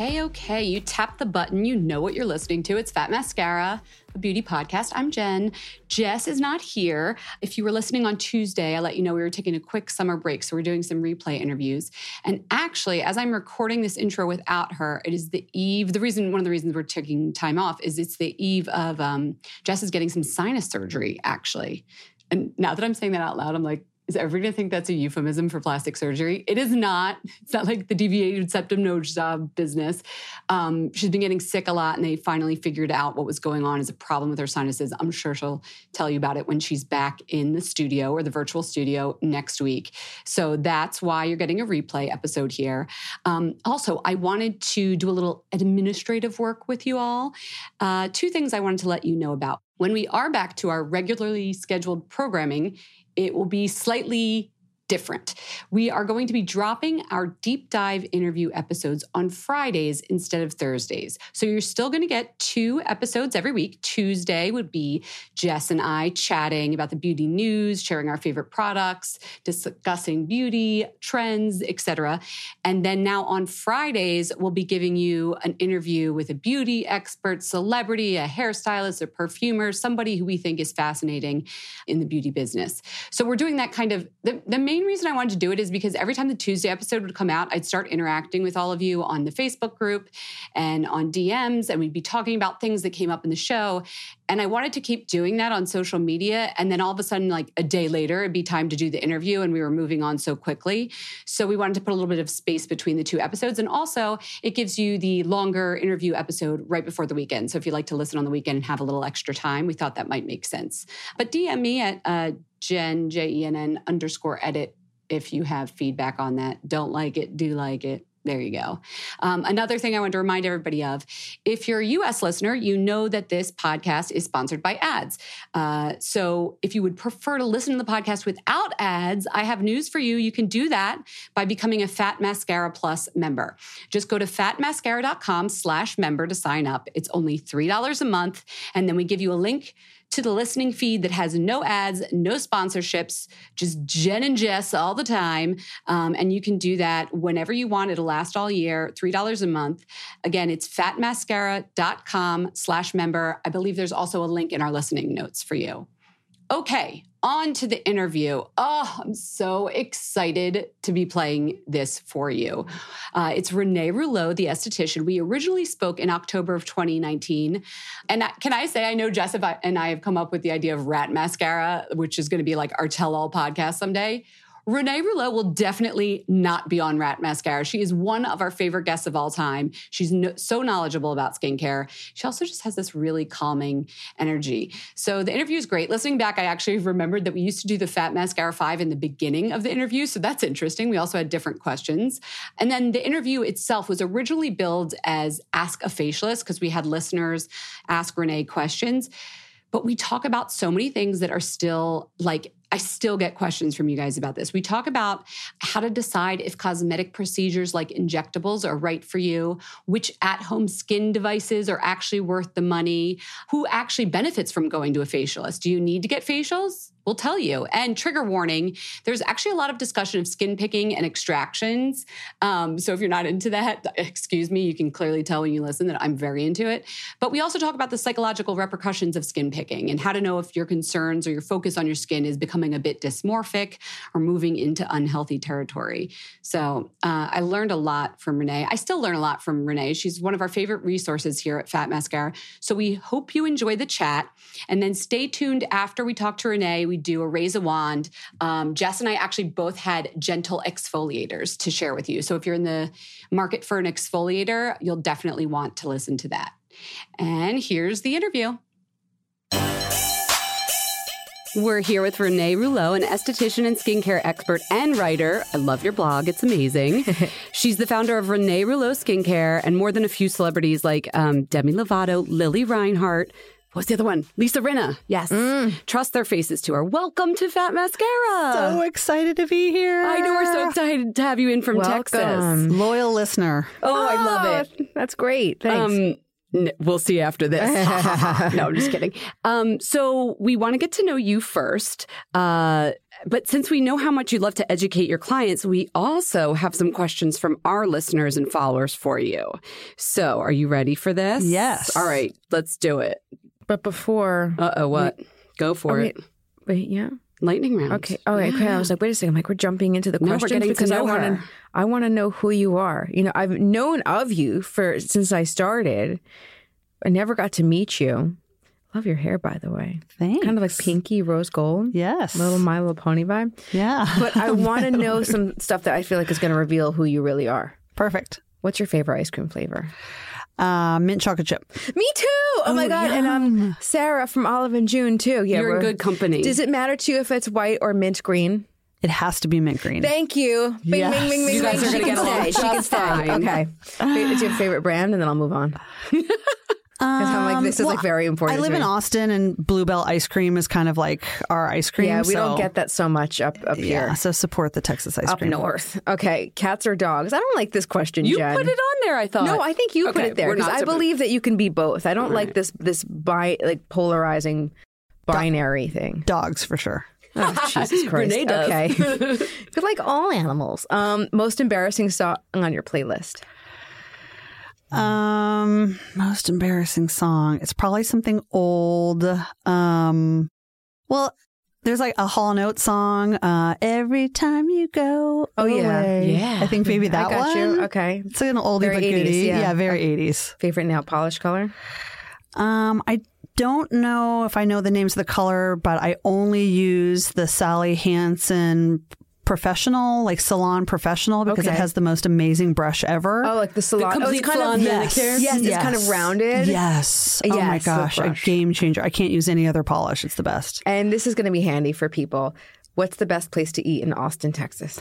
Okay, okay. You tap the button. You know what you're listening to. It's Fat Mascara, a beauty podcast. I'm Jen. Jess is not here. If you were listening on Tuesday, I let you know we were taking a quick summer break. So we're doing some replay interviews. And actually, as I'm recording this intro without her, it is the eve. The reason, one of the reasons we're taking time off is it's the eve of um, Jess is getting some sinus surgery, actually. And now that I'm saying that out loud, I'm like, is everybody going to think that's a euphemism for plastic surgery? It is not. It's not like the deviated septum nose job business. Um, she's been getting sick a lot, and they finally figured out what was going on as a problem with her sinuses. I'm sure she'll tell you about it when she's back in the studio or the virtual studio next week. So that's why you're getting a replay episode here. Um, also, I wanted to do a little administrative work with you all. Uh, two things I wanted to let you know about. When we are back to our regularly scheduled programming, it will be slightly different. We are going to be dropping our deep dive interview episodes on Fridays instead of Thursdays. So you're still going to get two episodes every week. Tuesday would be Jess and I chatting about the beauty news, sharing our favorite products, discussing beauty trends, etc. And then now on Fridays, we'll be giving you an interview with a beauty expert, celebrity, a hairstylist, a perfumer, somebody who we think is fascinating in the beauty business. So we're doing that kind of the, the main main reason I wanted to do it is because every time the Tuesday episode would come out, I'd start interacting with all of you on the Facebook group and on DMs, and we'd be talking about things that came up in the show. And I wanted to keep doing that on social media. And then all of a sudden, like a day later, it'd be time to do the interview, and we were moving on so quickly. So we wanted to put a little bit of space between the two episodes. And also, it gives you the longer interview episode right before the weekend. So if you like to listen on the weekend and have a little extra time, we thought that might make sense. But DM me at uh, Jen, J E N N underscore edit if you have feedback on that. Don't like it, do like it. There you go. Um, another thing I want to remind everybody of if you're a US listener, you know that this podcast is sponsored by ads. Uh, so if you would prefer to listen to the podcast without ads, I have news for you. You can do that by becoming a Fat Mascara Plus member. Just go to fatmascara.com slash member to sign up. It's only $3 a month. And then we give you a link to the listening feed that has no ads, no sponsorships, just Jen and Jess all the time. Um, and you can do that whenever you want. It'll last all year, $3 a month. Again, it's fatmascara.com slash member. I believe there's also a link in our listening notes for you. Okay, on to the interview. Oh, I'm so excited to be playing this for you. Uh, it's Renee Rouleau, the esthetician. We originally spoke in October of 2019. And can I say, I know Jess and I have come up with the idea of rat mascara, which is going to be like our tell all podcast someday. Renee Rouleau will definitely not be on Rat Mascara. She is one of our favorite guests of all time. She's no, so knowledgeable about skincare. She also just has this really calming energy. So the interview is great. Listening back, I actually remembered that we used to do the Fat Mascara 5 in the beginning of the interview. So that's interesting. We also had different questions. And then the interview itself was originally billed as Ask a Facialist because we had listeners ask Renee questions. But we talk about so many things that are still like I still get questions from you guys about this. We talk about how to decide if cosmetic procedures like injectables are right for you, which at home skin devices are actually worth the money, who actually benefits from going to a facialist. Do you need to get facials? We'll tell you. And trigger warning there's actually a lot of discussion of skin picking and extractions. Um, so if you're not into that, excuse me, you can clearly tell when you listen that I'm very into it. But we also talk about the psychological repercussions of skin picking and how to know if your concerns or your focus on your skin is becoming a bit dysmorphic or moving into unhealthy territory. So uh, I learned a lot from Renee. I still learn a lot from Renee. She's one of our favorite resources here at Fat Mascara. So we hope you enjoy the chat. And then stay tuned after we talk to Renee. We do a raise a wand. Um, Jess and I actually both had gentle exfoliators to share with you. So if you're in the market for an exfoliator, you'll definitely want to listen to that. And here's the interview. We're here with Renee Rouleau, an esthetician and skincare expert and writer. I love your blog, it's amazing. She's the founder of Renee Rouleau Skincare and more than a few celebrities like um, Demi Lovato, Lili Reinhart, What's the other one? Lisa Rinna. Yes. Mm. Trust their faces to her. Welcome to Fat Mascara. So excited to be here. I know we're so excited to have you in from Welcome. Texas. Loyal listener. Oh, oh, I love it. That's great. Thanks. Um, we'll see after this. no, I'm just kidding. Um, so we want to get to know you first. Uh, but since we know how much you love to educate your clients, we also have some questions from our listeners and followers for you. So are you ready for this? Yes. All right, let's do it. But before. Uh oh, what? Go for oh, it. Wait, yeah. Lightning round. Okay. Oh, okay. I was like, wait a second. I'm like, we're jumping into the no, questions because I want to. I want to know who you are. You know, I've known of you for since I started. I never got to meet you. Love your hair, by the way. Thanks. Kind of like pinky rose gold. Yes. Little My Little Pony vibe. Yeah. But I want to know some stuff that I feel like is going to reveal who you really are. Perfect. What's your favorite ice cream flavor? Uh, mint chocolate chip. Me too. Oh, oh my god! Yum. And um, Sarah from Olive and June too. Yeah, you're in good company. Does it matter to you if it's white or mint green? It has to be mint green. Thank you. Bing, yes. bing, bing, bing, you guys bing. are going to get along. She can stay. Okay. Is your favorite brand, and then I'll move on. I'm like, this is well, like very important. I live in Austin, and Bluebell ice cream is kind of like our ice cream. Yeah, we so, don't get that so much up up yeah, here. So support the Texas ice cream. up cream. north. Okay, cats or dogs? I don't like this question. You Jen. put it on there. I thought. No, I think you okay, put it there because I believe that you can be both. I don't All like this this bi like polarizing binary thing. Dogs for sure. Oh, Jesus Christ. Renee does. Okay. but like all animals. Um, most embarrassing song on your playlist. Um, most embarrassing song. It's probably something old. Um, well, There's like a Hall and Oates song. Uh, Every time you go Oh, yeah. away. Yeah. I think maybe that I got one. you. Okay. It's like an oldie Very but 80s, goodie. yeah. very 80s. Favorite nail polish color? Um, I don't know if I know the names of the color, but I only use the Sally Hansen professional, like salon professional, because Okay. it has the most amazing brush ever. Oh, like the salon. oh, complete it's kind salon of manicure? Yes, it's kind of rounded. Yes. Oh my gosh, a game changer. I can't use any other polish. It's the best. And this is going to be handy for people. What's the best place to eat in Austin, Texas?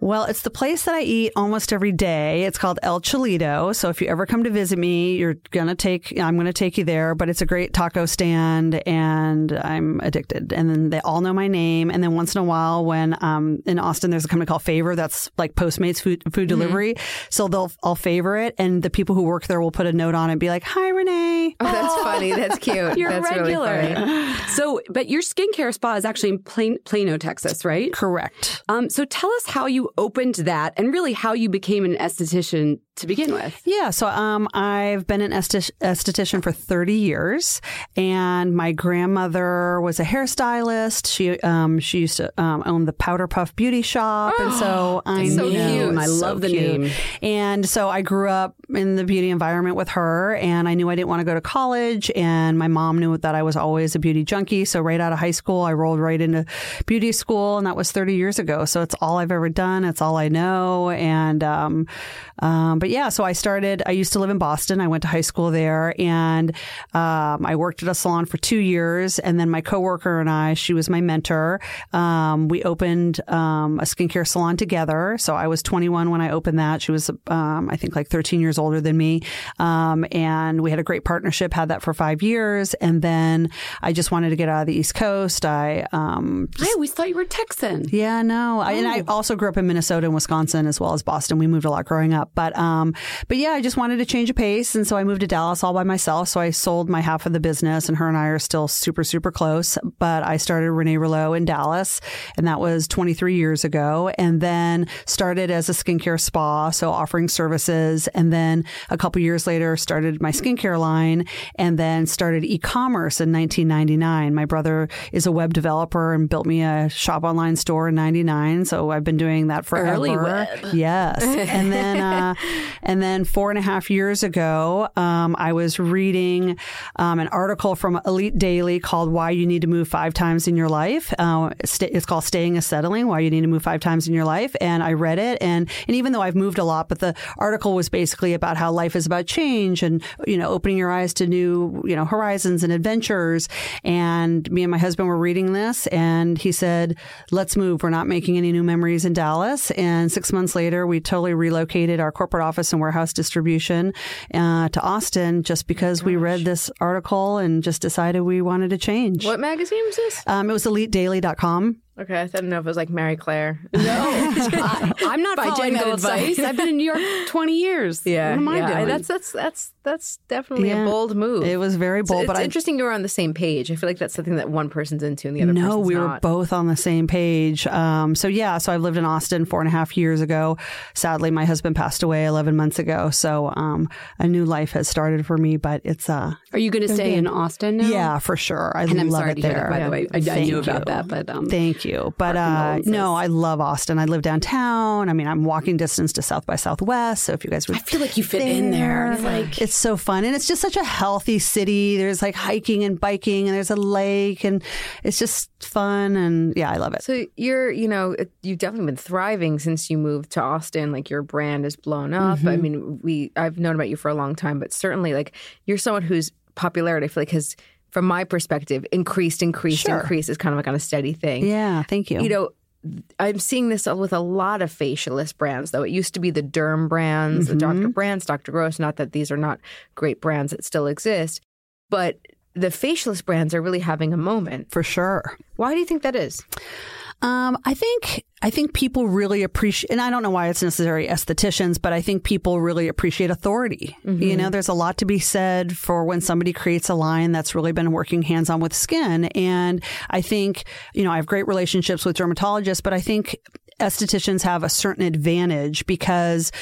Well, it's the place that I eat almost every day. It's called El Chilito. So if you ever come to visit me, you're gonna take. I'm gonna take you there. But it's a great taco stand, and I'm addicted. And then they all know my name. And then once in a while, when um in Austin, there's a company called Favor that's like Postmates food food delivery. So they'll I'll favor it, and the people who work there will put a note on it, and be like, "Hi, Renee." Oh, that's funny. That's cute. You're that's regular. really. So, but your skincare spa is actually in Plain, Plano, Texas, right? Correct. Um, so tell us how you opened that and really how you became an esthetician to begin with. Yeah, so um, I've been an esthetician for 30 years, and my grandmother was a hairstylist. She um, she used to um, own the Powder Puff Beauty Shop, and so I so know, cute. I so love the cute. name. And so I grew up in the beauty environment with her, and I knew I didn't want to go to college, and my mom knew that I was always a beauty junkie. So right out of high school, I rolled right into beauty school, and that was 30 years ago. So it's all I've ever done. It's all I know, and um, um, but yeah, so I started. I used to live in Boston. I went to high school there, and um, I worked at a salon for two years. And then my coworker and I, she was my mentor. Um, we opened um, a skincare salon together. So I was 21 when I opened that. She was, um, I think, like 13 years older than me, um, and we had a great partnership. Had that for five years, and then I just wanted to get out of the East Coast. I um, I always thought you were Texan. yeah, no. I, and I also grew up in Minnesota and Wisconsin as well as Boston. We moved a lot growing up, but um, but yeah, I just wanted to change a pace, and so I moved to Dallas all by myself. So I sold my half of the business, and her and I are still super super close. But I started Renee Rouleau in Dallas, and that was 23 years ago, and then started as a skincare spa, so offering services, and then a couple years later started my skincare line, and then started e-commerce in 1999. My brother is a web developer and built me a shop online store in 99. So I've been doing that forever. Early web. Yes. and then, uh, and then four and a half years ago, um, I was reading um, an article from Elite Daily called Why You Need to Move Five Times in Your Life. Uh, it's called Staying is Settling, Why You Need to Move Five Times in Your Life. And I read it. And, and even though I've moved a lot, but the article was basically about how life is about change and, you know, opening your eyes to new, you know, horizons and adventures. And me and my husband were reading this and he said, let's move. We're not making any new memories in Dallas. And six months later, we totally relocated our corporate office and warehouse distribution uh, to Austin just because we read this article and just decided we wanted to change. What magazine was this? Um, it was elitedaily.com. Okay, I didn't know if it was like Marie Claire. No, I, am not By following Jen that Goldstein. advice. I've been in New York 20 years. Yeah, What am I yeah. doing? That's that's that's that's definitely Yeah. a bold move. It was very So bold, it's but I interesting you were on the same page. I feel like that's something that one person's into and the other no, we were both on the same page. Um, so yeah, so I've lived in Austin four and a half years ago. Sadly, my husband passed away 11 months ago. So, um, a new life has started for me, but it's, uh, Are you going to stay in Austin now? yeah, for sure. I And I'm love it there. that, by the way. I, I knew about you. that, but um, Thank you. But uh, no, I love Austin. I live downtown. I mean, I'm walking distance to South by Southwest. So if you guys would I feel like you fit in there. It's like it's so fun. And it's just such a healthy city. There's like hiking and biking and there's a lake and it's just fun. And yeah, I love it. So you're, you know, you've definitely been thriving since you moved to Austin. Like your brand has blown up. Mm-hmm. I mean, we I've known about you for a long time, but certainly like you're someone whose popularity I feel like has, from my perspective, increased, increased, Sure. increased is kind of like on a steady thing. Yeah, thank you. You know, I'm seeing this with a lot of facialist brands, though. It used to be the derm brands, the Mm-hmm. Dr. Brands, Dr. Gross. Not that these are not great brands that still exist, but the facialist brands are really having a moment. for sure. Why do you think that is? Um, I think I think people really appreciate, and I don't know why it's necessary estheticians, but I think people really appreciate authority. You know, there's a lot to be said for when somebody creates a line that's really been working hands on with skin, and I think you know I have great relationships with dermatologists, but I think estheticians have a certain advantage because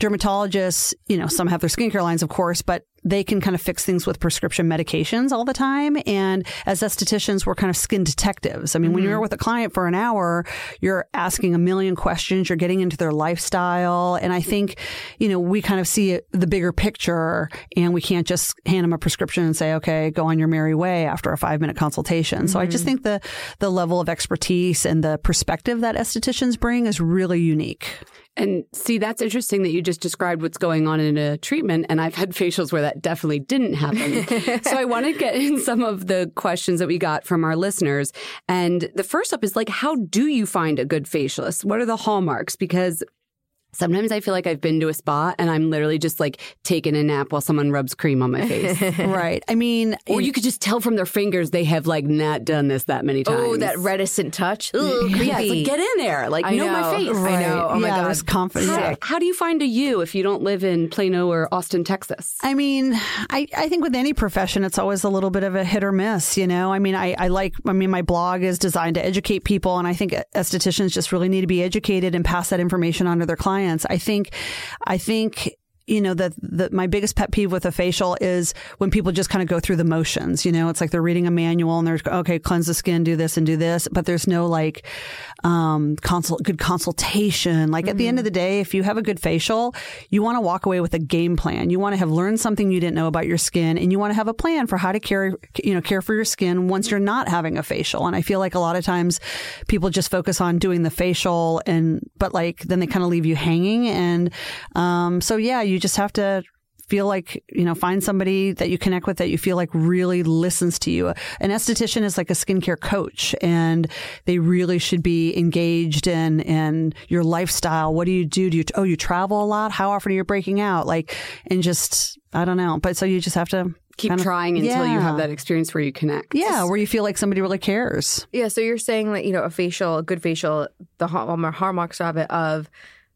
dermatologists, you know, some have their skincare lines, of course, but they can kind of fix things with prescription medications all the time. And as estheticians, we're kind of skin detectives. I mean, mm-hmm. when you're with a client for an hour, you're asking a million questions, you're getting into their lifestyle. And I think, you know, we kind of see the bigger picture and we can't just hand them a prescription and say, okay, go on your merry way after a five minute consultation. Mm-hmm. So I just mm-hmm. think the, the level of expertise and the perspective that estheticians bring is really unique. And see, that's interesting that you just described what's going on in a treatment. And I've had facials where that definitely didn't happen. so I want to get in some of the questions that we got from our listeners. And the first up is like, how do you find a good facialist? What are the hallmarks? Because Sometimes I feel like I've been to a spa and I'm literally just like taking a nap while someone rubs cream on my face. right. I mean, or you could just tell from their fingers they have like not done this that many times. Oh, that reticent touch. Ooh, mm-hmm. yeah, it's like get in there, like I know, know my face. Right. I know. Oh my yeah, god, confident. How, how, do you find a you if you don't live in Plano or Austin, Texas? I mean, I, I think with any profession, it's always a little bit of a hit or miss. You know, I mean, I, I like. I mean, my blog is designed to educate people, and I think estheticians just really need to be educated and pass that information on to their clients. I think I think you know that the, my biggest pet peeve with a facial is when people just kind of go through the motions you know it's like they're reading a manual and they're okay cleanse the skin do this and do this but there's no like um consult good consultation like mm-hmm. at the end of mm-hmm. the day if you have a good facial you want to walk away with a game plan you want to have learned something you didn't know about your skin and you want to have a plan for how to care you know care for your skin once you're not having a facial and i feel like a lot of times people just focus on doing the facial and but like then they kind of leave you hanging and um so yeah you just have to feel like, you know, find somebody that you connect with that you feel like really listens to you. An esthetician is like a skincare coach and they really should be engaged in, in your lifestyle. What do you do? Do you, oh, you travel a lot? How often are you breaking out? Like, and just, I don't know. But so you just have to keep kind of, trying until yeah. you have that experience where you connect. Yeah, where you feel like somebody really cares. Yeah. So you're saying that, you know, a facial, a good facial, the hallmarks of it of,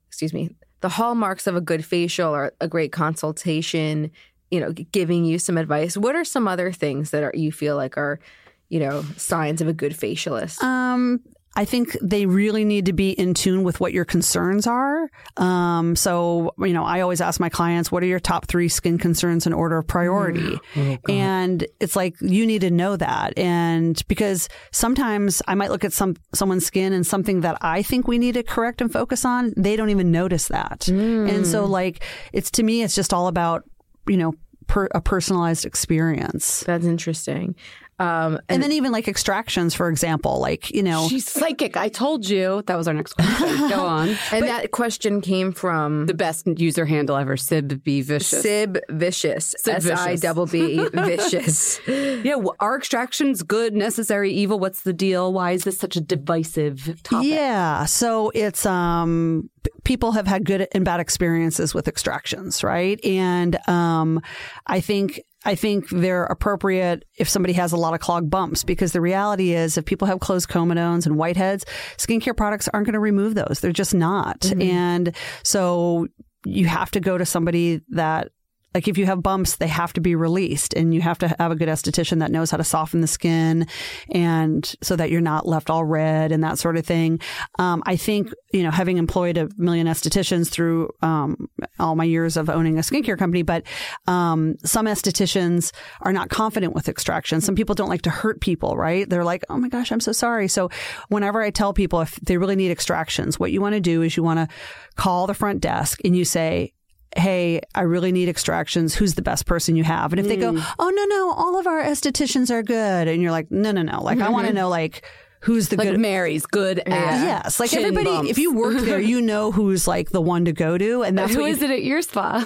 excuse me, the hallmarks of a good facial or a great consultation, you know, giving you some advice. What are some other things that are you feel like are, you know, signs of a good facialist? Um, I think they really need to be in tune with what your concerns are. Um, so, you know, I always ask my clients, what are your top three skin concerns in order of priority? Oh, and it's like, you need to know that. And because sometimes I might look at some, someone's skin and something that I think we need to correct and focus on, they don't even notice that. Mm. And so like, it's to me, it's just all about, you know, Per, a personalized experience. That's interesting. Um, and, and, then even like extractions, for example, like, you know. She's psychic. I told you. That was our next question. Go on. and but that question came from the best user handle ever, Sib B Vicious. Sib Vicious. S I double B Vicious. yeah. Well, are extractions good, necessary, evil? What's the deal? Why is this such a divisive topic? Yeah. So it's, um, people have had good and bad experiences with extractions, right? And, um, I think I think they're appropriate if somebody has a lot of clogged bumps because the reality is if people have closed comedones and whiteheads, skincare products aren't going to remove those. They're just not. Mm-hmm. And so you have to go to somebody that like if you have bumps, they have to be released and you have to have a good esthetician that knows how to soften the skin and so that you're not left all red and that sort of thing. Um, I think, you know, having employed a million estheticians through, um, all my years of owning a skincare company, but, um, some estheticians are not confident with extraction. Some people don't like to hurt people, right? They're like, Oh my gosh, I'm so sorry. So whenever I tell people if they really need extractions, what you want to do is you want to call the front desk and you say, hey, I really need extractions. Who's the best person you have? And if mm. they go, mm. oh, no, no, all of our estheticians are good. And you're like, no, no, no. Like, mm-hmm. I want to know, like, who's the like good Mary's good at yes like everybody bumps. if you work there you know who's like the one to go to and that's who is it at your spa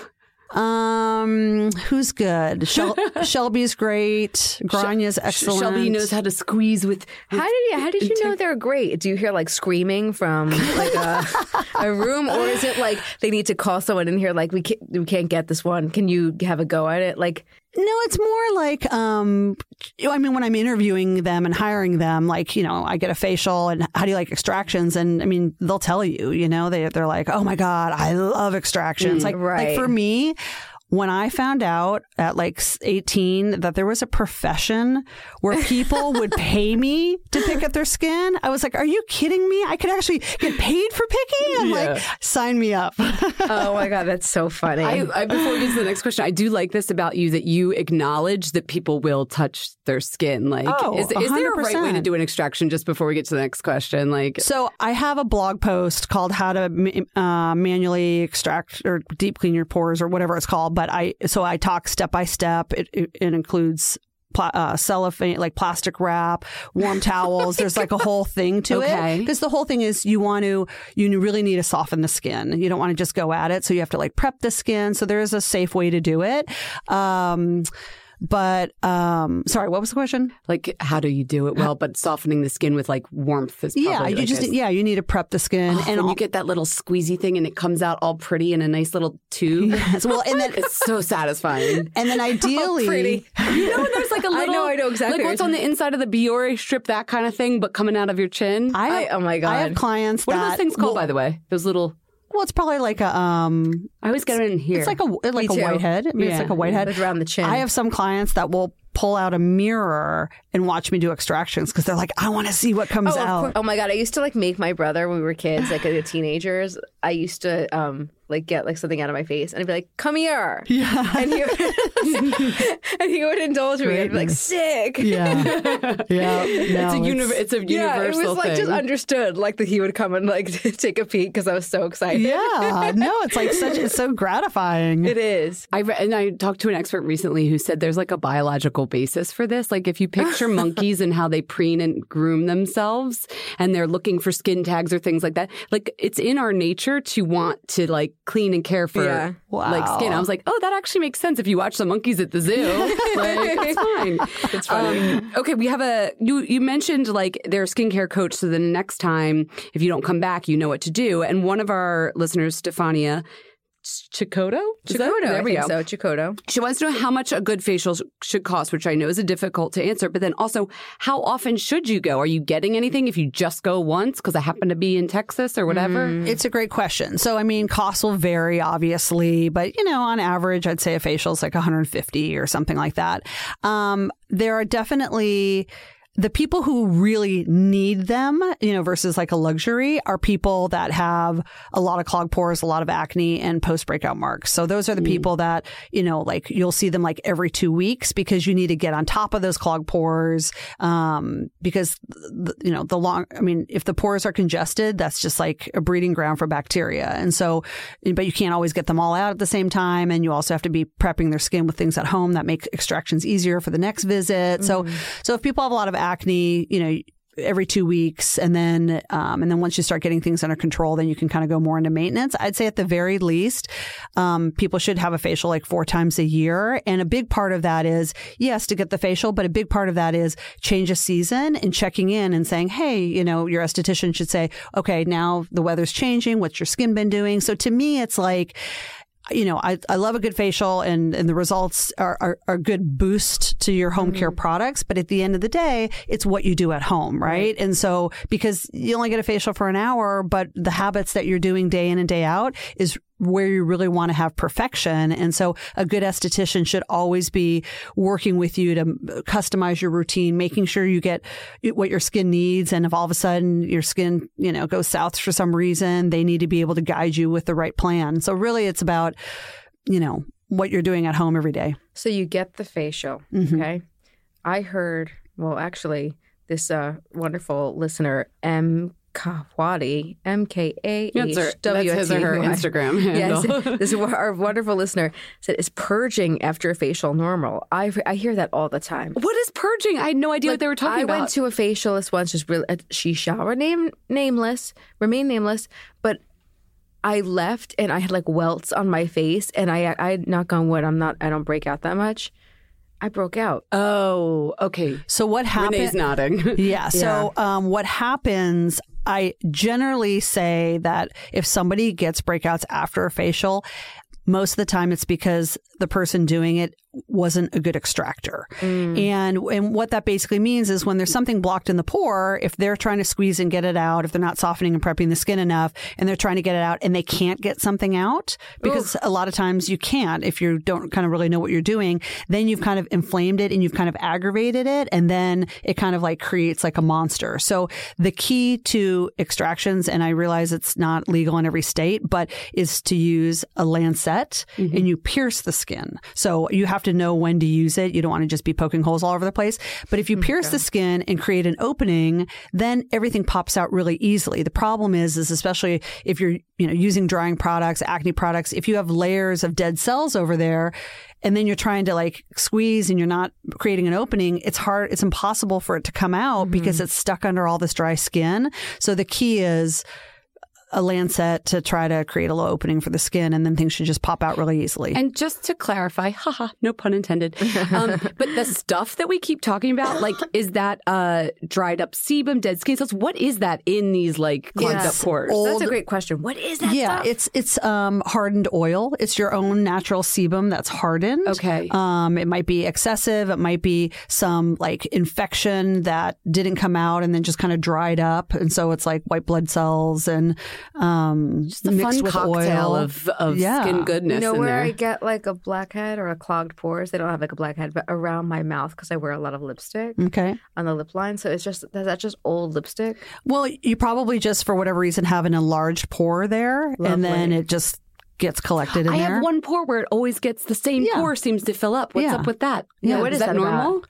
um, who's good? Shel- Shelby's great. Granya's excellent. Shelby knows how to squeeze with. with how did you? How did you know they're great? Do you hear like screaming from like a, a room, or is it like they need to call someone in here? Like we can't, we can't get this one. Can you have a go at it? Like no, it's more like, um, I mean, when I'm interviewing them and hiring them, like, you know, I get a facial and how do you like extractions? And I mean, they'll tell you, you know, they, they're like, oh my God, I love extractions. Mm, like, right. like for me, when I found out at like 18 that there was a profession where people would pay me to pick at their skin, I was like, are you kidding me? I could actually get paid for picking? I'm Yeah. like, sign me up. oh my god, that's so funny. I, I, before we get to the next question, I do like this about you that you acknowledge that people will touch their skin. Like, Oh, is, is there a right way to do an extraction? Just before we get to the next question, like, So I have a blog post called "How to uh, Manually Extract or Deep Clean Your Pores" or whatever it's called. But I so I talk step by step. It, it, it includes. Uh, cellophane, like plastic wrap, warm towels. There's like a whole thing to Okay. it because the whole thing is you want to, you really need to soften the skin. You don't want to just go at it, so you have to like prep the skin. So there is a safe way to do it. Um, but um, sorry, what was the question? like, how do you do it well? But softening the skin with like warmth is Yeah, you like, just a- yeah, you need to prep the skin, Oh, and when all- you get that little squeezy thing and it comes out all pretty in a nice little tube. Yes, well, and then it's so satisfying. and then ideally, pretty. You know, when there's like a little. I know, I know exactly Like what's on the inside of the Biore strip, that kind of thing, but coming out of your chin. I, I- oh my god, I have clients what that are those things called, well, by the way? Those little. Well, it's probably like a um, I always get it in here. it's like a like Me a too. whitehead. I mean, it's Yeah. like a whitehead. Like around the chin. I have some clients that will pull out a mirror and watch me do extractions because they're like, I want to see what comes Oh, of out. course. oh my god! I used to like make my brother when we were kids, like the teenagers. I used to um like get like something out of my face, and I'd be like, "Come here," Yeah, and he and he would indulge me. I'd be like, "Sick." yeah, yeah. it's a univ- It's a universal Yeah, it universal was like thing. just understood, like that he would come and like take a peek because I was so excited. yeah, no, it's like such. It's so gratifying. It is. I re- and I talked to an expert recently who said there's like a biological basis for this. Like if you picture monkeys and how they preen and groom themselves, and they're looking for skin tags or things like that, like it's in our nature to want to like clean and care for Yeah. like skin. I was like, oh, that actually makes sense if you watch the monkeys at the zoo. like it's fine. It's funny. Um, okay, we have a you. You mentioned like their skincare coach, so the next time if you don't come back, you know what to do. And one of our listeners, Stefania. Chikoto? Is Chikoto, There I we think go. so. Chikoto. She wants to know how much a good facial sh- should cost, which I know is a difficult to answer. But then also, how often should you go? Are you getting anything if you just go once because I happen to be in Texas or whatever? It's a great question. So, I mean, costs will vary, obviously, but you know, on average, I'd say a facial is like 150 or something like that. Um, there are definitely the people who really need them, you know, versus like a luxury are people that have a lot of clogged pores, a lot of acne and post breakout marks. So those are the people that, you know, like you'll see them like every two weeks because you need to get on top of those clogged pores. Um, because, the, you know, the long, I mean, if the pores are congested, that's just like a breeding ground for bacteria. And so, but you can't always get them all out at the same time. And you also have to be prepping their skin with things at home that make extractions easier for the next visit. So, so if people have a lot of acne, you know, every two weeks. And then um, and then once you start getting things under control then you can kind of go more into maintenance. I'd say at the very least um, people should have a facial like four times a year. And a big part of that is yes to get the facial but a big part of that is change of season and checking in and saying hey you know your esthetician should say okay now the weather's changing. What's your skin been doing? So to me it's like you know, I, I love a good facial and, and the results are, are, are a good boost to your home care mm-hmm. products. But at the end of the day, it's what you do at home, right? And so because you only get a facial for an hour, but the habits that you're doing day in and day out is where you really want to have perfection. And so a good esthetician should always be working with you to customize your routine, making sure you get what your skin needs. And if all of a sudden your skin, you know, goes south for some reason, they need to be able to guide you with the right plan. So really it's about, you know, what you're doing at home every day. So you get the facial. Mm-hmm. Okay. I heard, well, actually, this uh, wonderful listener, M. Kawadi, M K A That's, her, his or her Instagram handle. Yes, this is what our wonderful listener said is purging after a facial normal. I I hear that all the time. what is purging? I had no idea what they were talking I about. I went to a facialist once, just really, uh, she shall remain nameless, remain nameless, but I left and I had like welts on my face, and I I knock on wood, I'm not, I don't break out that much. I broke out. oh, okay. So what happened? Renee's nodding. Yeah. So um, what happens? I generally say that if somebody gets breakouts after a facial, most of the time it's because the person doing it wasn't a good extractor. Mm. And and what that basically means is when there's something blocked in the pore, if they're trying to squeeze and get it out, if they're not softening and prepping the skin enough and they're trying to get it out and they can't get something out because a lot of times you can't if you don't kind of really know what you're doing, then you've kind of inflamed it and you've kind of aggravated it and then it kind of like creates like a monster. So the key to extractions and I realize it's not legal in every state, but is to use a lancet and you pierce the skin. So you have to know when to use it. You don't want to just be poking holes all over the place. But if you mm, pierce the skin and create an opening, then everything pops out really easily. The problem is, is especially if you're, you know, using drying products, acne products, if you have layers of dead cells over there, and then you're trying to like squeeze and you're not creating an opening, it's hard, it's impossible for it to come out because mm-hmm. it's stuck under all this dry skin. So the key is a lancet to try to create a little opening for the skin and then things should just pop out really easily. And just to clarify, haha, no pun intended. Um, but the stuff that we keep talking about, like, is that uh, dried up sebum, dead skin cells? What is that in these like clogged up pores? old- That's a great question. What is that yeah, stuff? it's it's um, hardened oil. It's your own natural sebum that's hardened. Okay. Um, it might be excessive. It might be some like infection that didn't come out and then just kind of dried up, and so it's like white blood cells and um, Just a mixed fun with cocktail oil. of, of Yeah. skin goodness You know in where there. I get like a blackhead or a clogged pores? They don't have like a blackhead, but around my mouth because I wear a lot of lipstick Okay. on the lip line. So it's just, is that just old lipstick? Well, you probably just for whatever reason have an enlarged pore there, and then it just gets collected in I there. have one pore where it always gets the same Yeah. pore seems to fill up. What's Yeah. up with that? Yeah, what is is that that about? normal?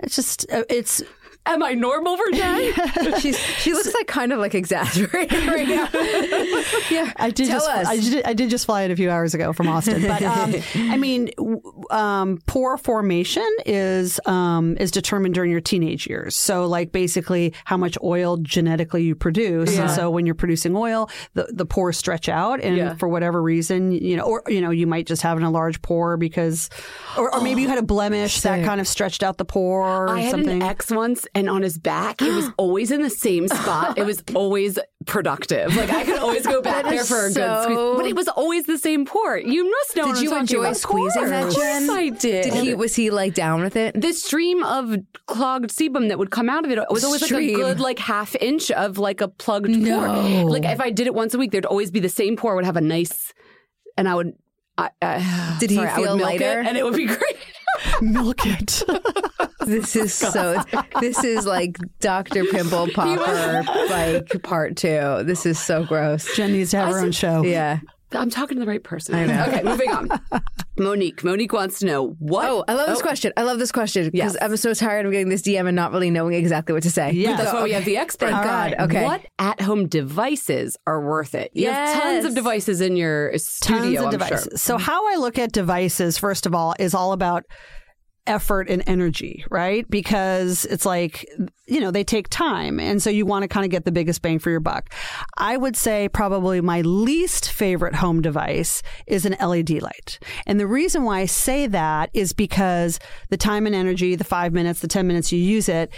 It's just uh, it's Am I normal for Jen? She's, she looks like kind of like exaggerated right now. yeah. I did Tell just us. I did, I did just fly it a few hours ago from Austin, but um, I mean, w- um, pore formation is um, is determined during your teenage years. So, like basically, how much oil genetically you produce, and so when you're producing oil, the the pores stretch out, and Yeah. for whatever reason, you know, or you know, you might just have an enlarged pore because, or, or maybe you had a blemish that kind of stretched out the pore or I had something. an ex once, and on his back, it was always in the same spot. It was always productive. Like I could always go back there for a good so- squeeze, but it was always the same port. You must know. Did you enjoy squeezing that, Jen? I did. Did he, was he like down with it? the stream of clogged sebum that would come out of it was always like a good like half inch of like a plugged pore. Like if I did it once a week, there'd always be the same pore would have a nice, and I would. I, I, Did he sorry, would feel lighter? It, and it would be great. Milk it. This is so. This is like Dr. Pimple Popper, like part two. This is so gross. Jen needs to have her own show. Yeah. I'm talking to the right person. I know. Okay, moving on. Monique. Monique wants to know what. Oh, I love this oh. question. I love this question because Yes. I'm so tired of getting this DM and not really knowing exactly what to say. Yeah. That's So, why we have the expert. Thank God. Okay. What at-home devices are worth it? You have tons of Yes. devices in your studio. tons of I'm devices. Sure. So how I look at devices, first of all, is all about effort and energy, right? Because it's like, you know, they take time. And so you want to kind of get the biggest bang for your buck. I would say probably my least favorite home device is an LED light. And the reason why I say that is because the time and energy, the five minutes, the 10 minutes you use it,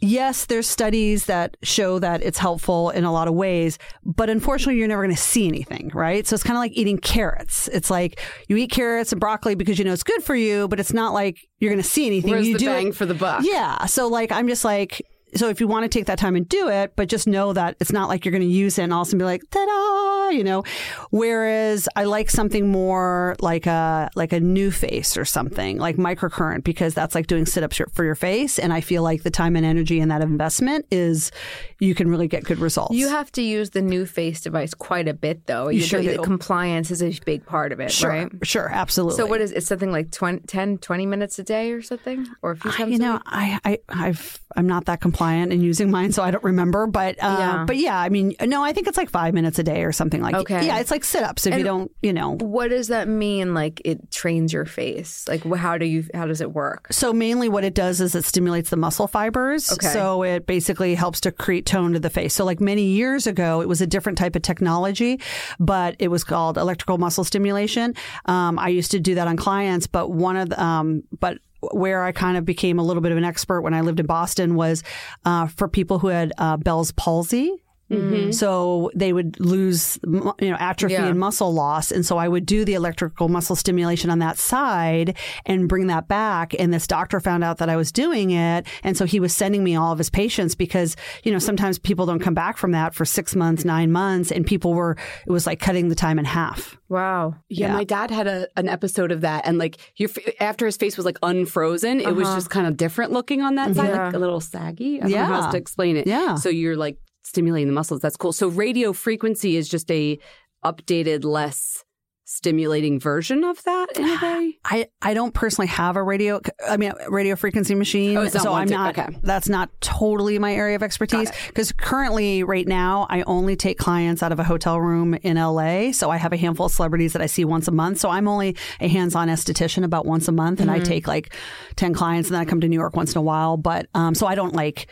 yes, there's studies that show that it's helpful in a lot of ways, but unfortunately, you're never going to see anything, right? So it's kind of like eating carrots. It's like you eat carrots and broccoli because you know it's good for you, but it's not like you're going to see anything. Where's you the do bang it, for the buck? yeah. So like I'm just like. So if you want to take that time and do it, but just know that it's not like you're going to use it and all of a be like, ta-da, you know. Whereas I like something more like a like a NuFACE or something like microcurrent because that's like doing sit-ups for your face, and I feel like the time and energy in that investment is you can really get good results. You have to use the NuFACE device quite a bit, though. You sure the do. Compliance is a big part of it, sure, right? sure, absolutely. So what is it? something like 20, 10, 20 minutes a day or something, or a few I- times? you a know? I, I, I've, I'm not that compliant in using mine, so I don't remember. But, uh, Yeah. but yeah, I mean, no, I think it's like five minutes a day or something like. Okay. Yeah, it's like sit-ups if you don't, you know. What does that mean? Like it trains your face? Like how do you? How does it work? So mainly, what it does is it stimulates the muscle fibers. Okay. So it basically helps to create tone to the face. So like many years ago, it was a different type of technology, but it was called electrical muscle stimulation. Um, I used to do that on clients, but one of the, um, but where I kind of became a little bit of an expert when I lived in Boston was uh, for people who had uh, Bell's palsy. Mhm. So they would lose, you know, atrophy Yeah. and muscle loss. And so I would do the electrical muscle stimulation on that side and bring that back. And this doctor found out that I was doing it. And so he was sending me all of his patients because, you know, sometimes people don't come back from that for six months, nine months. And people were, it was like cutting the time in half. Wow. Yeah, Yeah. my dad had a, an episode of that, and like your after his face was like unfrozen, it was Uh-huh. just kind of different looking on that side, Yeah. like a little saggy. I don't know how Yeah. else to explain it. Yeah. So you're like stimulating the muscles. That's cool. So radio frequency is just a updated, less stimulating version of that in a way. I, I don't personally have a radio, I mean, radio frequency machine. Oh, so I'm to- not, okay. that's not totally my area of expertise. Because currently, right now, I only take clients out of a hotel room in LA. So I have a handful of celebrities that I see once a month. So I'm only a hands on esthetician about once a month. And I take like 10 clients and then I come to New York once in a while. But, um, so I don't like,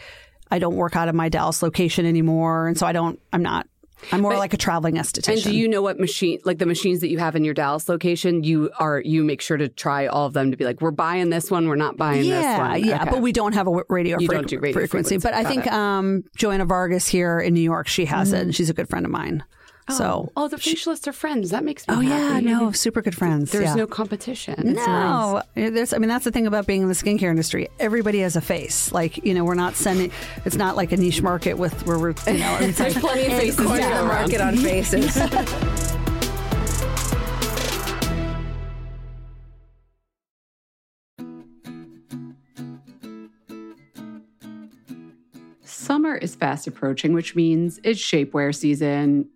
I don't work out of my Dallas location anymore. And so I don't, I'm not, I'm more like a traveling esthetician. And do you know what machine, like the machines that you have in your Dallas location, you are you make sure to try all of them to be like, we're buying this one, we're not buying yeah, this one. Yeah, Okay. but we don't have a radio, You fre- don't do radio frequency. frequency. But I think um, Joanna Vargas here in New York, she has it. and She's a good friend of mine. So, oh, oh the facialists are friends. That makes me oh yeah, no, super good friends. There's yeah. no competition. no, eh, there's. I mean, that's the thing about being in the skincare industry. Everybody has a face. Like you know, we're not sending. It's not like a niche market with where we're. You know, it's There's like, plenty of faces to Corner go the around. market on faces. Summer is fast approaching, which means it's shapewear season.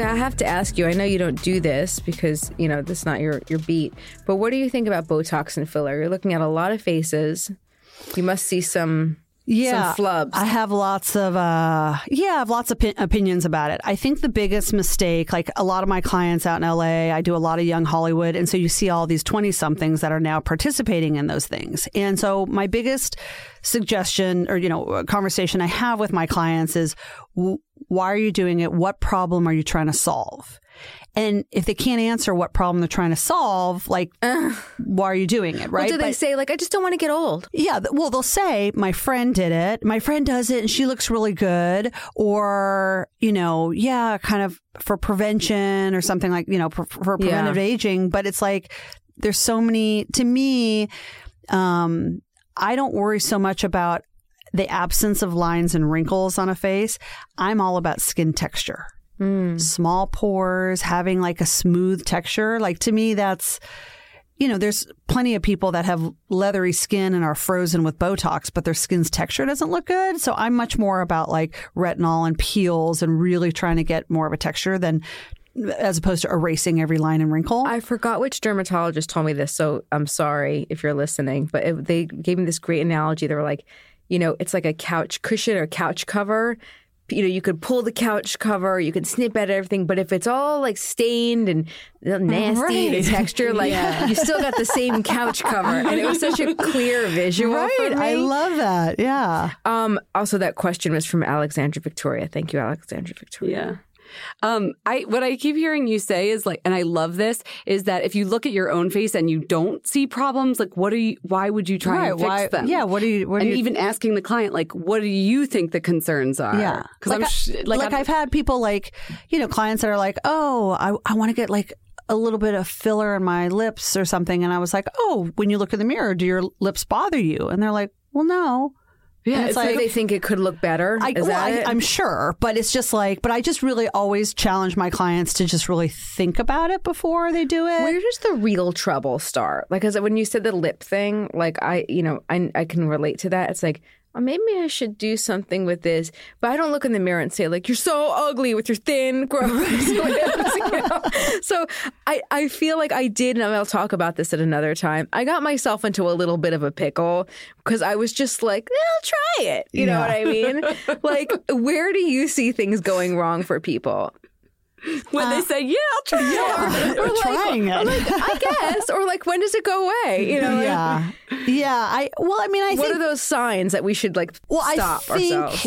I have to ask you. I know you don't do this because you know that's not your your beat. But what do you think about Botox and filler? You're looking at a lot of faces. You must see some yeah, some flubs. I have lots of uh, yeah, I have lots of pi- opinions about it. I think the biggest mistake, like a lot of my clients out in LA, I do a lot of young Hollywood, and so you see all these twenty somethings that are now participating in those things. And so my biggest suggestion or you know conversation I have with my clients is, w- why are you doing it? What problem are you trying to solve? And if they can't answer what problem they're trying to solve, like, why are you doing it? Right? What do they But- say? Like, I just don't want to get old. yeah, well, they'll say, my friend did it. My friend does it and she looks really good. Or, you know, yeah, kind of for prevention or something like, you know, for, for preventive aging. But it's like, there's so many, to me, um, I don't worry so much about the absence of lines and wrinkles on a face. I'm all about skin texture. Mm. Small pores, having like a smooth texture. Like to me, that's, you know, there's plenty of people that have leathery skin and are frozen with Botox, but their skin's texture doesn't look good. So I'm much more about like retinol and peels and really trying to get more of a texture than as opposed to erasing every line and wrinkle. I forgot which dermatologist told me this, so I'm sorry if you're listening. But it, they gave me this great analogy. They were like, you know, it's like a couch cushion or couch cover. You know, you could pull the couch cover, you could snip at everything, but if it's all like stained and nasty, the texture, like you still got the same couch cover, and it was such a clear visual. for right. me. I love that. Yeah. Um, also, that question was from Alexandra Victoria. Thank you, Alexandra Victoria. Yeah. Um, I what I keep hearing you say is like, and I love this, is that if you look at your own face and you don't see problems, like what are you why would you try and fix Why, them? yeah. What do you, what and you, even asking the client, like, what do you think the concerns are? Yeah, Because like I'm sh- like, like I'm, I've had people like you know clients that are like, oh, I I want to get like a little bit of filler in my lips or something, and I was like, oh, when you look in the mirror, do your lips bother you? And they're like, well, no. Yeah, it's like, Do they think it could look better? I, Is well, that I, it? I'm sure, but it's just like, but I just really always challenge my clients to just really think about it before they do it. Where does the real trouble start? Like, as when you said the lip thing, like I, you know, I, I can relate to that. It's like, oh, maybe I should do something with this, but I don't look in the mirror and say like, you're so ugly with your thin, gross lips. you know? So I, I feel like I did, and I'll talk about this at another time. I got myself into a little bit of a pickle because I was just like, I'll try it. You know what I mean? like, where do you see things going wrong for people? When they say, yeah, I'll try it. We're trying it. I guess, or like, when does it go away? You know, like, yeah, yeah. I well, I mean, I what think are those signs that we should like Well, stop I think, ourselves?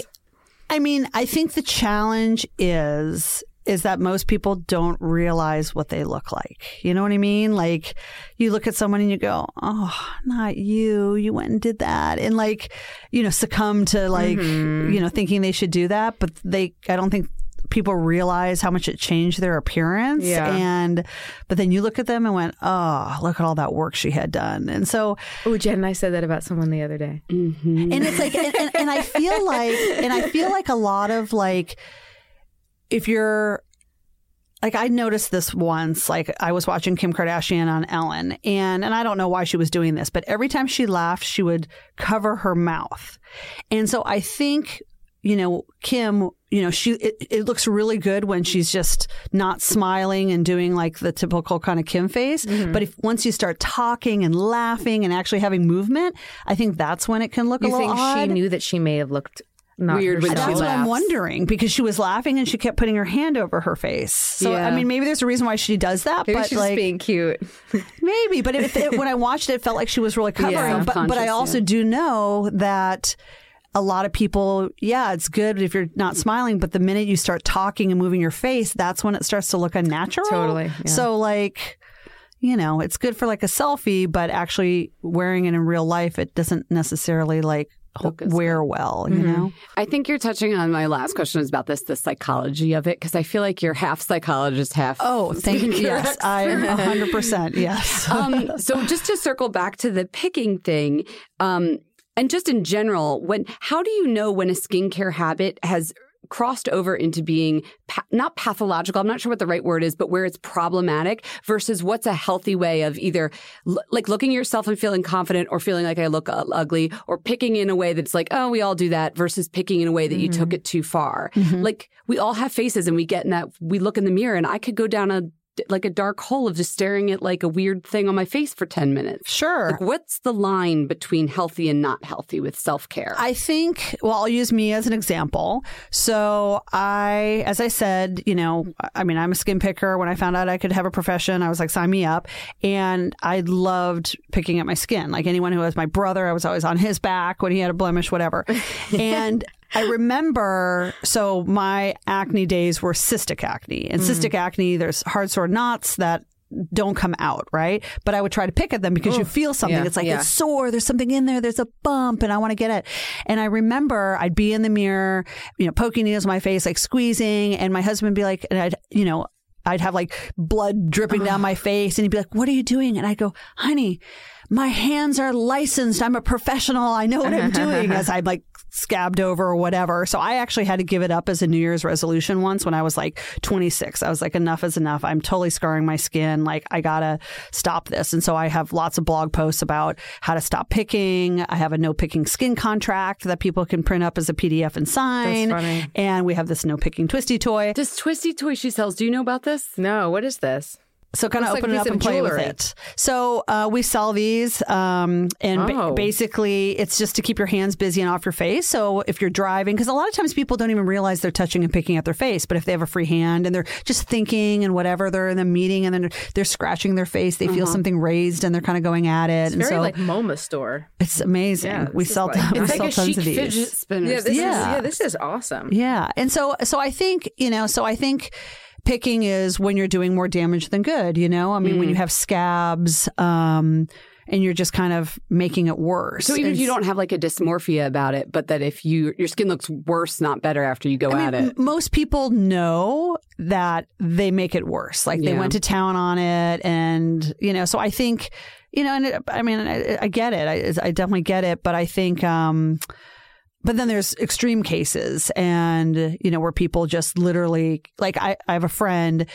I mean, I think the challenge is is that most people don't realize what they look like. You know what I mean? Like you look at someone and you go, "Oh, not you. You went and did that." And like, you know, succumb to like, Mm-hmm. you know, thinking they should do that, but they I don't think people realize how much it changed their appearance. Yeah. And, but then you look at them and went, oh, look at all that work she had done. And so, Oh, Jen and I said that about someone the other day. Mm-hmm. and it's like, and, and, and I feel like, and I feel like a lot of like, if you're, like I noticed this once, like I was watching Kim Kardashian on Ellen and and I don't know why she was doing this, but every time she laughed, she would cover her mouth. And so I think, you know, Kim, you know, she it, it looks really good when she's just not smiling and doing like the typical kind of Kim face. Mm-hmm. But if once you start talking and laughing and actually having movement, I think that's when it can look a You little think odd. she knew that she may have looked not Weird when she herself? That's what I'm wondering because she was laughing and she kept putting her hand over her face. So Yeah. I mean, maybe there's a reason why she does that, Maybe but she's like being cute. maybe. But it, it, when I watched it, it felt like she was really covering. Yeah. but but I also yeah. do know that. A lot of people, yeah, it's good if you're not smiling, but the minute you start talking and moving your face, that's when it starts to look unnatural. Totally, yeah. So, like, you know, it's good for like a selfie, but actually wearing it in real life, it doesn't necessarily like wear well, you know? I think you're touching on my last question is about this, the psychology of it, because I feel like you're half psychologist, half. Oh, thank you. Yes, I'm 100%. Yes. um, so just to circle back to the picking thing, um, and just in general, when how do you know when a skincare habit has crossed over into being pa- not pathological i'm not sure what the right word is but where it's problematic versus what's a healthy way of either l- like looking at yourself and feeling confident or feeling like i look uh, ugly or picking in a way that's like oh we all do that versus picking in a way that you took it too far. Like we all have faces and we get in that we look in the mirror and i could go down a like a dark hole of just staring at like a weird thing on my face for 10 minutes Sure. like what's the line between healthy and not healthy with self-care I think, well, I'll use me as an example. So, I, as I said, you know, I mean, I'm a skin picker. When I found out I could have a profession, I was like, sign me up. And I loved picking at my skin. Like anyone who was my brother, I was always on his back when he had a blemish, whatever. and I remember, so my acne days were cystic acne. And mm. cystic acne, there's hard sore knots that don't come out, right? But I would try to pick at them because you feel something. yeah, it's like yeah. it's sore. There's something in there. There's a bump, and I want to get it. And I remember I'd be in the mirror, you know, poking needles in my face, like squeezing, and my husband would be like, and I'd, you know. I'd have like blood dripping down my face and he'd be like, what are you doing? And I'd go, honey, my hands are licensed. I'm a professional. I know what I'm doing as I'm like scabbed over or whatever. So I actually had to give it up as a New Year's resolution once when I was like 26. I was like, enough is enough. I'm totally scarring my skin. Like, I gotta stop this. And so I have lots of blog posts about how to stop picking. I have a no picking skin contract that people can print up as a PDF and sign. funny. And we have this no picking twisty toy. this twisty toy she sells do you know about this No, what is this? So kind of Looks like open it up and of play with it. So uh, we sell these, um, and ba- Oh. basically it's just to keep your hands busy and off your face. So if you're driving, because a lot of times people don't even realize they're touching and picking at their face, but if they have a free hand and they're just thinking and whatever, they're in a meeting and then they're, they're scratching their face, they feel something raised and they're kind of going at it. and Very so like MoMA store. it's amazing. Yeah, we sell, like- we it's sell like a tons chic of these. fidget spinner Yeah, this Yeah. is yeah, this is awesome. Yeah. And so so I think, you know, so I think picking is when you're doing more damage than good, you know? I mean, Mm. when you have scabs, um, and you're just kind of making it worse. so even if you don't have like a dysmorphia about it but that if you your skin looks worse not better after you go I at mean, it most people know that they make it worse. Like they went to town on it, and you know. So I think, you know, and it, I mean, I, I get it. I, I definitely get it. But I think, um, but then there's extreme cases, and you know, where people just literally, like, I, I have a friend.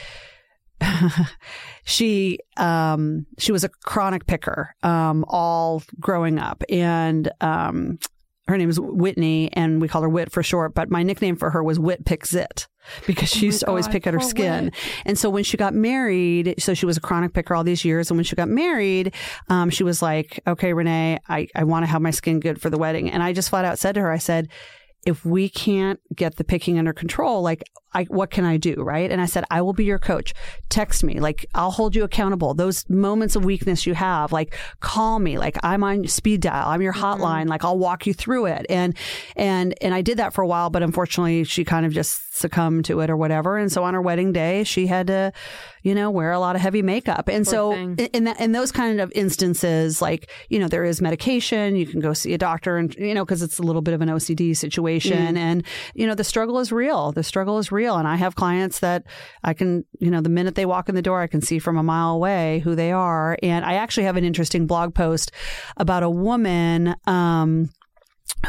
she um she was a chronic picker um all growing up and um her name is Whitney, and we call her Wit for short. But my nickname for her was Wit Picks It because she used to always pick at her skin. And so when she got married, so she was a chronic picker all these years. And when she got married, um, she was like, "Okay, Renee, I I want to have my skin good for the wedding." And I just flat out said to her, I said. If we can't get the picking under control, like, I, what can I do? Right. And I said, I will be your coach. Text me. Like, I'll hold you accountable. Those moments of weakness you have, like, call me. Like, I'm on speed dial. I'm your mm-hmm. hotline. Like, I'll walk you through it. And, and, and I did that for a while, but unfortunately, she kind of just succumb to it or whatever. And so on her wedding day, she had to, you know, wear a lot of heavy makeup. And so thing. in, in, that, in those kind of instances, like, you know, there is medication, you can go see a doctor and, you know, cause it's a little bit of an OCD situation. And, you know, the struggle is real. The struggle is real. And I have clients that I can, you know, the minute they walk in the door, I can see from a mile away who they are. And I actually have an interesting blog post about a woman, um,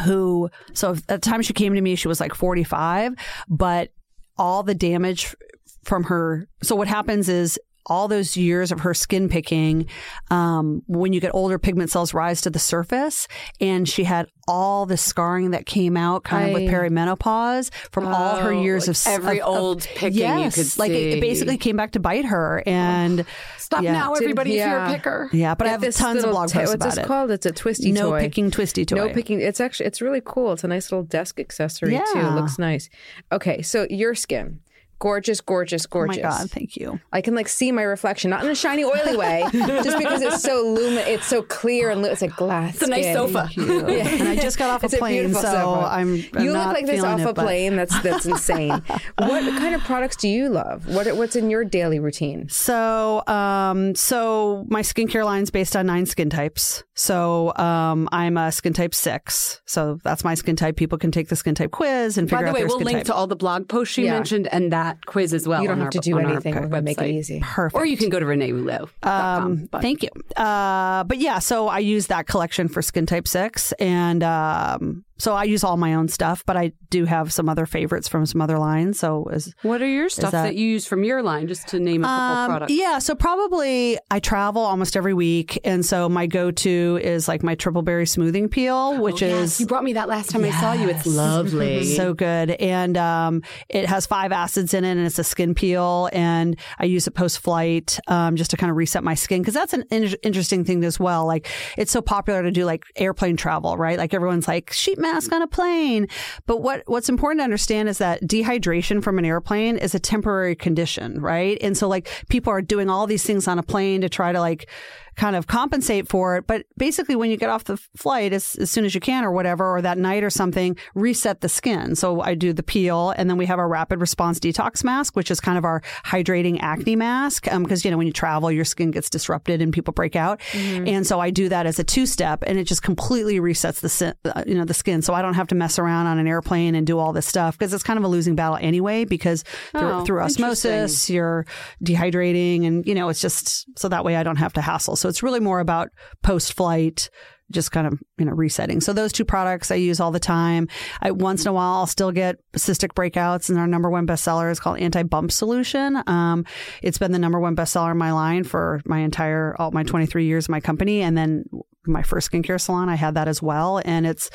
who so at the time she came to me she was like 45 but all the damage from her so what happens is all those years of her skin picking um, when you get older pigment cells rise to the surface and she had all the scarring that came out kind of with perimenopause from all her Oh, years like of every of- of- old picking you yes, like it, it basically came back to bite her and Stop Yeah. now, everybody, if you're a picker. yeah but i have tons of blog ta- posts what's about this it called? It's a twisty no toy. picking twisty toy No picking. It's actually it's really cool. It's a nice little desk accessory too. It looks nice. Okay, so your skin, gorgeous, gorgeous, oh my gorgeous. god thank you I can like see my reflection, not in a shiny, oily way, just because it's so lumin. It's so clear and lu- it's like glass. It's a nice skin. sofa. Yeah. and i just got off It's a a plane beautiful so sofa. i'm, I'm you look not like this off it, a but- plane. That's that's insane. what kind of products do you love? What what's in your daily routine? So, um, so my skincare line is based on nine skin types. So, um, I'm a skin type six. So that's my skin type. People can take the skin type quiz and figure out. By the out way, their we'll link type. to all the blog posts you Yeah. mentioned and that quiz as well. You don't have our- to do anything. We're gonna make it easy. Perfect. Or you can go to reneerouleau.com. Um, but thank you. Uh, but yeah, so I use that collection for skin type six, and um, so I use all my own stuff, but I do have some other favorites from some other lines. So as what are your stuff that- that, you use from your line, just to name a couple Um, products? Yeah, so probably I travel almost every week, and so my go-to is like my triple berry smoothing peel, which Oh, is you brought me that last time I saw you. It's lovely. so good, and um, it has five acids in it, and it's a skin peel, and I use it post-flight um, just to kind of reset my skin because that's an in- interesting thing as well. Like it's so popular to do like airplane travel, right? Like everyone's like sheet mask on a plane, but what what's important to understand is that dehydration from an airplane is a temporary condition, right? And so like people are doing all these things on a plane to try to like kind of compensate for it. But basically, when you get off the flight as, as soon as you can or whatever, or that night or something, reset the skin. So I do the peel and then we have our rapid response detox mask, which is kind of our hydrating acne mask. Um, cause you know, when you travel, your skin gets disrupted and people break out. And so I do that as a two step and it just completely resets the, uh, you know, the skin. So I don't have to mess around on an airplane and do all this stuff because it's kind of a losing battle anyway, because through, Oh, through osmosis, you're dehydrating and you know it's just so that way I don't have to hassle. So it's really more about post flight just kind of you know resetting. So those two products I use all the time. I once in a while I'll still get cystic breakouts, and our number one bestseller is called Anti Bump Solution. Um, it's been the number one bestseller in my line for my entire all my 23 years of my company, and then my first skincare salon I had that as well, and it's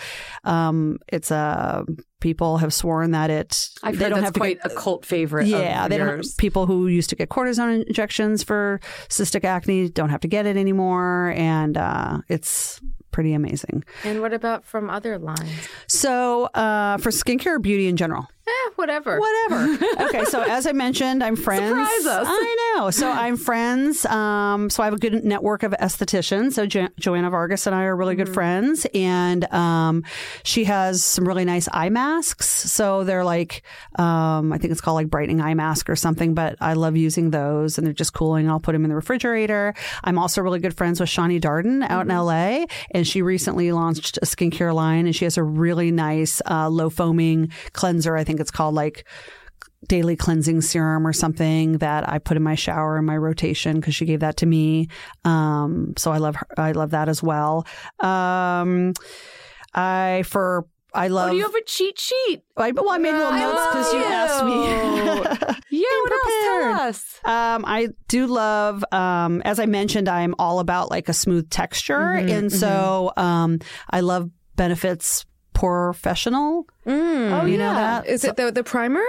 um, it's a people have sworn that it I've they heard don't that's have quite get, a cult favorite. yeah, of they don't. yours. People who used to get cortisone injections for cystic acne don't have to get it anymore, and uh, it's pretty amazing. And what about from other lines? So, uh, for skincare or beauty in general, Eh, whatever. whatever. okay, so as I mentioned, I'm friends. Surprise us. I know. So I'm friends. Um, so I have a good network of estheticians. So jo- Joanna Vargas and I are really Mm-hmm. good friends, and um, she has some really nice eye masks. So they're like, um, I think it's called like brightening eye mask or something. But I love using those, and they're just cooling. I'll put them in the refrigerator. I'm also really good friends with Shani Darden out Mm-hmm. in LA, and she recently launched a skincare line, and she has a really nice uh, low foaming cleanser. I think it's called like daily cleansing serum or something that I put in my shower in my rotation because she gave that to me. Um, so I love her, I love that as well. Um, I for I love. Oh, do you have a cheat sheet? I, well, I made little I notes because you love asked me. Yeah, what else? Tell prepared. us. Um, I do love, um, as I mentioned, I'm all about like a smooth texture. and so, um, I love Benefit's POREfessional. Mm. Oh, you know yeah. that? Is it the the primer?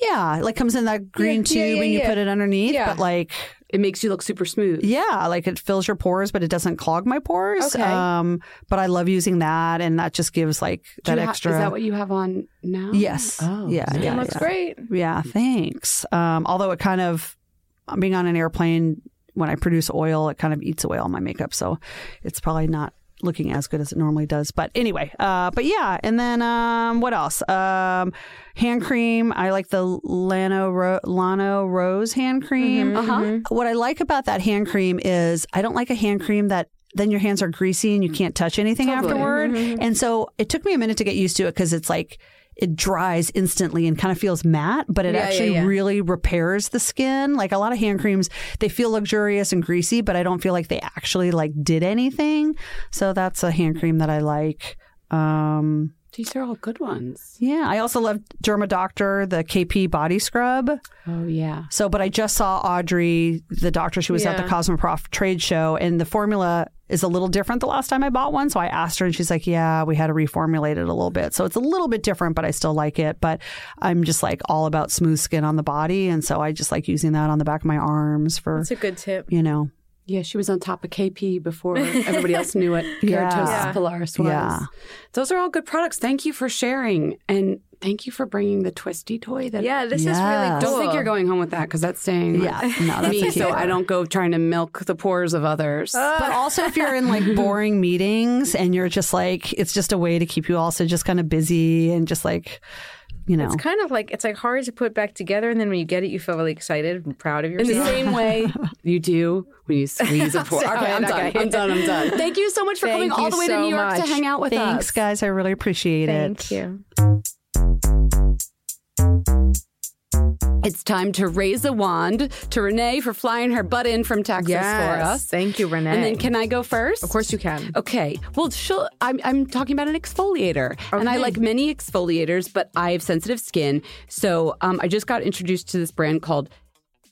Yeah. Like comes in that green Yeah, tube yeah, and you put it underneath, but like, It makes you look super smooth. yeah, like it fills your pores, but it doesn't clog my pores. Okay. Um, but I love using that and that just gives like Do that you ha- extra. is that what you have on now? Yes. Oh, Yeah, nice. yeah, It looks yeah. great. Yeah, thanks. Um, although it kind of being on an airplane when I produce oil, it kind of eats away all my makeup, so it's probably not looking as good as it normally does. But anyway, uh, but yeah, and then um, what else? Um, hand cream. I like the Lano Ro- Lano Rose hand cream. Uh-huh. What I like about that hand cream is I don't like a hand cream that then your hands are greasy and you can't touch anything afterward. And so it took me a minute to get used to it because it's like it dries instantly and kind of feels matte, but it Yeah, yeah, actually yeah. really repairs the skin. Like a lot of hand creams, they feel luxurious and greasy, but I don't feel like they actually like did anything. So that's a hand cream that I like. Um, These are all good ones. yeah, I also love Derma Doctor, the KP body scrub. Oh yeah. So, but I just saw Audrey, the doctor. She was at the Yeah. Cosmoprof trade show, and the formula is a little different the last time I bought one. So I asked her, and she's like, "Yeah, we had to reformulate it a little bit. So it's a little bit different, but I still like it. But I'm just like all about smooth skin on the body, and so I just like using that on the back of my arms for That's a good tip. you know, Yeah, she was on top of KP before everybody else knew what Yeah. Keratosis Yeah. pilaris was. Yeah. Those are all good products. Thank you for sharing. And thank you for bringing the twisty toy that Yeah, this is really Yes. cool. Don't think you're going home with that because that's staying with Yeah, no, that's me, so I don't go trying to milk the pores of others. But also, if you're in like boring meetings and you're just like, it's just a way to keep you also just kind of busy and just like, you know, It's kind of like it's like hard to put back together, and then when you get it, you feel really excited and proud of your. in yourself. the same way you do when you squeeze a sorry, Okay, I'm done. I'm done. I'm done. Thank you so much for coming all the way to New York to hang out with thanks, us. Thanks, guys. I really appreciate it. Thank you. It's time to raise a wand to Renee for flying her butt in from Texas for us. Thank you, Renee. And then can I go first? of course you can. Okay. Well, she'll, I'm, I'm talking about an exfoliator. And I like many exfoliators, but I have sensitive skin. So um, I just got introduced to this brand called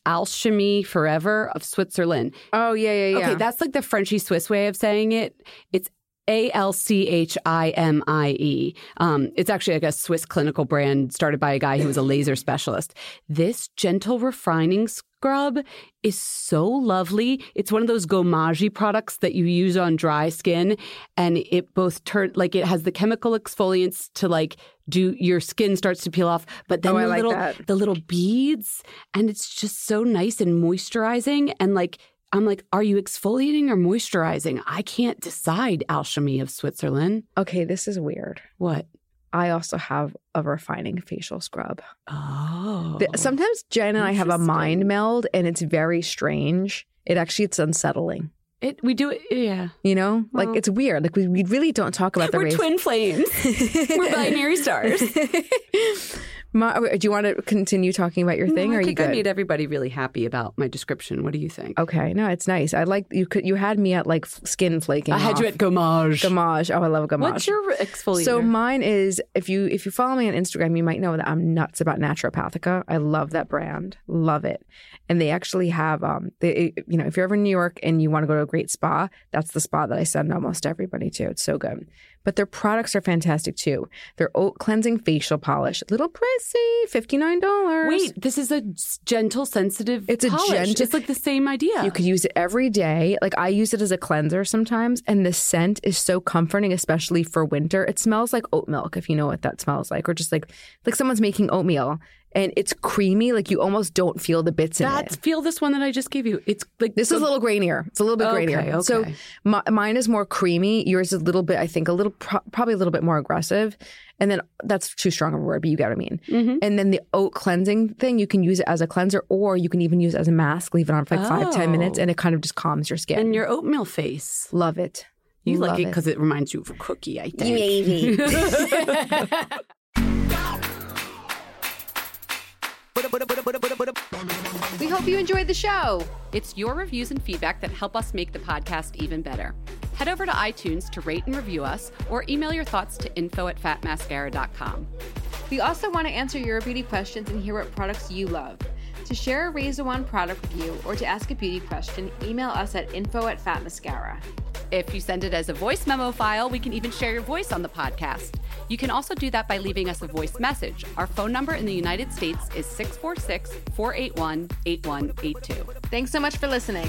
Alchimie Forever of Switzerland. Oh yeah, yeah, yeah. Okay, that's like the Frenchy Swiss way of saying it. It's A L C H I M I E. Um, it's actually like a Swiss clinical brand started by a guy who was a laser specialist. This gentle refining scrub is so lovely. It's one of those gommage products that you use on dry skin, and it both turn like it has the chemical exfoliants to like do your skin starts to peel off, but then Oh, the like little that. the little beads, and it's just so nice and moisturizing and like. I'm like, are you exfoliating or moisturizing? I can't decide, Alchimie of Switzerland. okay, this is weird. What? I also have a refining facial scrub. Oh. Sometimes Jen and I have a mind meld, and it's very strange. It actually it's unsettling. It, we do it, yeah. You know, like it's weird. Like we, we really don't talk about the We're race. twin flames. We're binary stars. Ma- do you want to continue talking about your thing, No, or I you think I good? made everybody really happy about my description. What do you think? okay, no, it's nice. I like you. Could you had me at like skin flaking? I had you at gommage. Gamage. Oh, I love Gamage. What's your exfoliator? So mine is if you if you follow me on Instagram, you might know that I'm nuts about Naturopathica. I love that brand, love it, and they actually have um they you know if you're ever in New York and you want to go to a great spa, that's the spa that I send almost everybody to. It's so good. But their products are fantastic too. Their oat cleansing facial polish, little pricey, fifty nine dollars. Wait, this is a gentle, sensitive. It's a polish. gentle- It's like the same idea. You could use it every day. Like I use it as a cleanser sometimes, and the scent is so comforting, especially for winter. It smells like oat milk, if you know what that smells like, or just like like someone's making oatmeal, and it's creamy. Like you almost don't feel the bits in That's it. feel this one that I just gave you. It's like This is a little grainier. It's a little bit Okay, grainier. So okay. mi- mine is more creamy. Yours is a little bit, I think, a little pro- probably a little bit more aggressive. And then that's too strong of a word, but you get what I mean. Mhm. And then the oat cleansing thing, you can use it as a cleanser, or you can even use it as a mask. Leave it on for like five ten minutes, Oh. and it kind of just calms your skin. and your oatmeal face. Love it. You Love like it because it reminds you of a cookie. I think. Maybe. We hope you enjoyed the show. It's your reviews and feedback that help us make the podcast even better. Head over to iTunes to rate and review us, or email your thoughts to info at fatmascara.com. We also want to answer your beauty questions and hear what products you love. To share a a Wand product review or to ask a beauty question, email us at info at Fat Mascara. If you send it as a voice memo file, we can even share your voice on the podcast. You can also do that by leaving us a voice message. Our phone number in the United States is 646 481 8182. Thanks so much for listening.